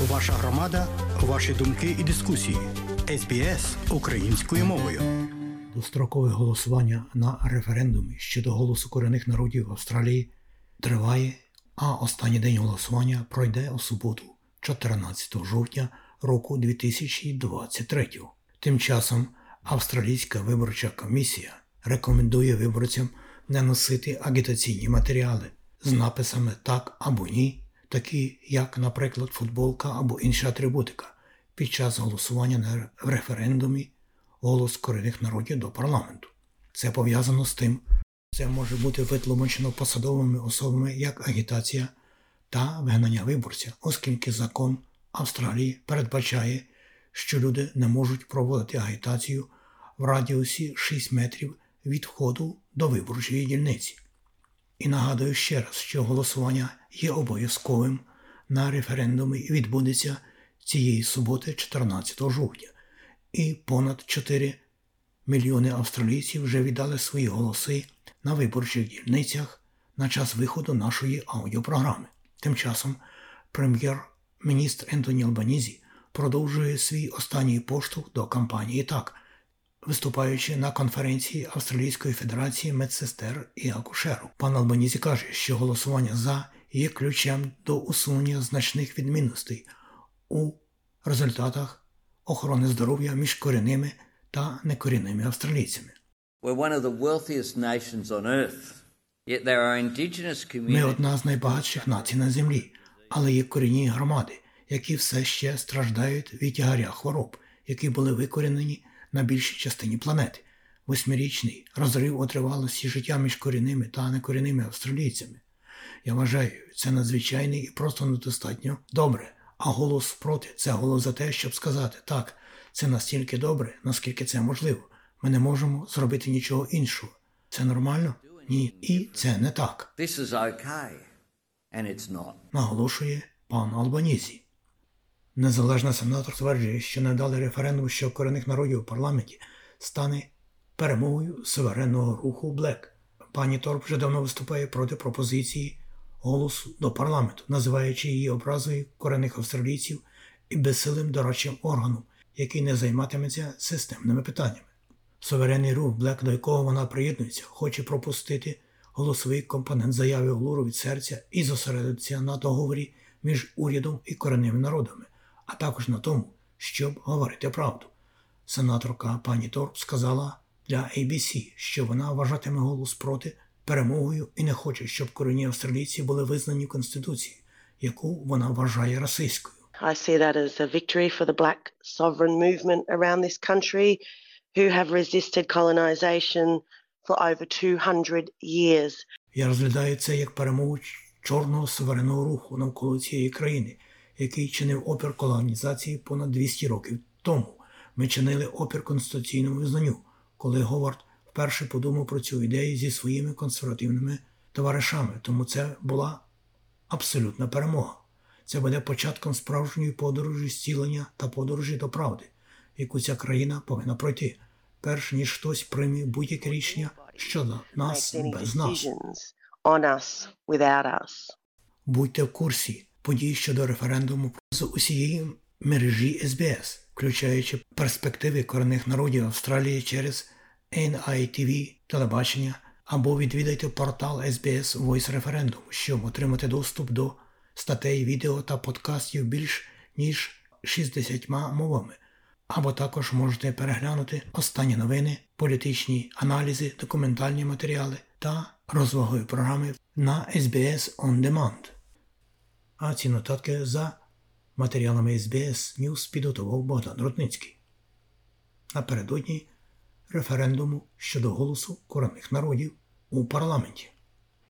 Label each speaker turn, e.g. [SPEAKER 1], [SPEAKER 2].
[SPEAKER 1] Ваша громада, ваші думки і дискусії. СБС українською мовою. Дострокове голосування на референдумі щодо голосу корінних народів Австралії триває, а останній день голосування пройде у суботу, 14 жовтня року 2023. Тим часом Австралійська виборча комісія рекомендує виборцям не носити агітаційні матеріали з написами так або ні, такі як, наприклад, футболка або інша атрибутика під час голосування на референдумі голос корінних народів до парламенту. Це пов'язано з тим, це може бути витлумачено посадовими особами як агітація та вигнання виборця, оскільки закон Австралії передбачає, що люди не можуть проводити агітацію в радіусі 6 метрів від входу до виборчої дільниці. І нагадую ще раз, що голосування є обов'язковим. На референдумі і відбудеться цієї суботи, 14 жовтня, і понад 4 мільйони австралійців вже віддали свої голоси на виборчих дільницях на час виходу нашої аудіопрограми. Тим часом прем'єр-міністр Ентоні Албанізі продовжує свій останній поштовх до кампанії так, виступаючи на конференції Австралійської федерації медсестер і акушеру. Пан Албанізі каже, що голосування за є ключем до усунення значних відмінностей у результатах охорони здоров'я між корінними та некорінними австралійцями. Ми одна з найбагатших націй на землі, але є корінні громади, які все ще страждають від тягаря хвороб, які були викорінені на більшій частині планети. Восьмирічний розрив у тривалості життя між корінними та некорінними австралійцями. Я вважаю, це надзвичайний і просто недостатньо добре. А голос проти це голос за те, щоб сказати так, це настільки добре, наскільки це можливо. Ми не можемо зробити нічого іншого. Це нормально? Ні. І це не так,
[SPEAKER 2] This is okay. And it's not.
[SPEAKER 1] наголошує пан Албанізі. Незалежний сенатор стверджує, що невдалий референдум щодо корінних народів у парламенті стане перемогою суверенного руху Блек. Пані Торп вже давно виступає проти пропозиції голосу до парламенту, називаючи її образою корінних австралійців і безсилим дорадчим органом, який не займатиметься системними питаннями. Суверенний рух Блек, до якого вона приєднується, хоче пропустити голосовий компонент заяви Улуру від серця і зосередитися на договорі між урядом і корінними народами, а також на тому, щоб говорити правду. Сенаторка пані Торп сказала для ABC, що вона вважатиме голос проти перемогою і не хоче, щоб корінні австралійці були визнані в Конституції, яку вона вважає расистською.
[SPEAKER 3] I see that as a victory for the black sovereign movement around this country who have resisted colonisation for over 200 years.
[SPEAKER 1] Я розглядаю це як перемогу чорного суверенного руху навколо цієї країни, який чинив опір колонізації понад 200 років тому. Ми чинили опір конституційному визнанню, коли Говард вперше подумав про цю ідею зі своїми консервативними товаришами. Тому це була абсолютна перемога. Це буде початком справжньої подорожі зцілення та подорожі до правди, яку ця країна повинна пройти, перш ніж хтось прийме будь-яке рішення щодо нас без нас. Будьте в курсі подій щодо референдуму з усієї мережі СБС, включаючи перспективи корінних народів Австралії через NITV телебачення, або відвідайте портал SBS Voice Referendum, щоб отримати доступ до статей, відео та подкастів більш ніж 60 мовами. Або також можете переглянути останні новини, політичні аналізи, документальні матеріали та розвагові програми на SBS On Demand. А ці нотатки за матеріалами SBS News підготував Богдан Рудницький. Напередодні референдуму щодо голосу корінних народів у парламенті.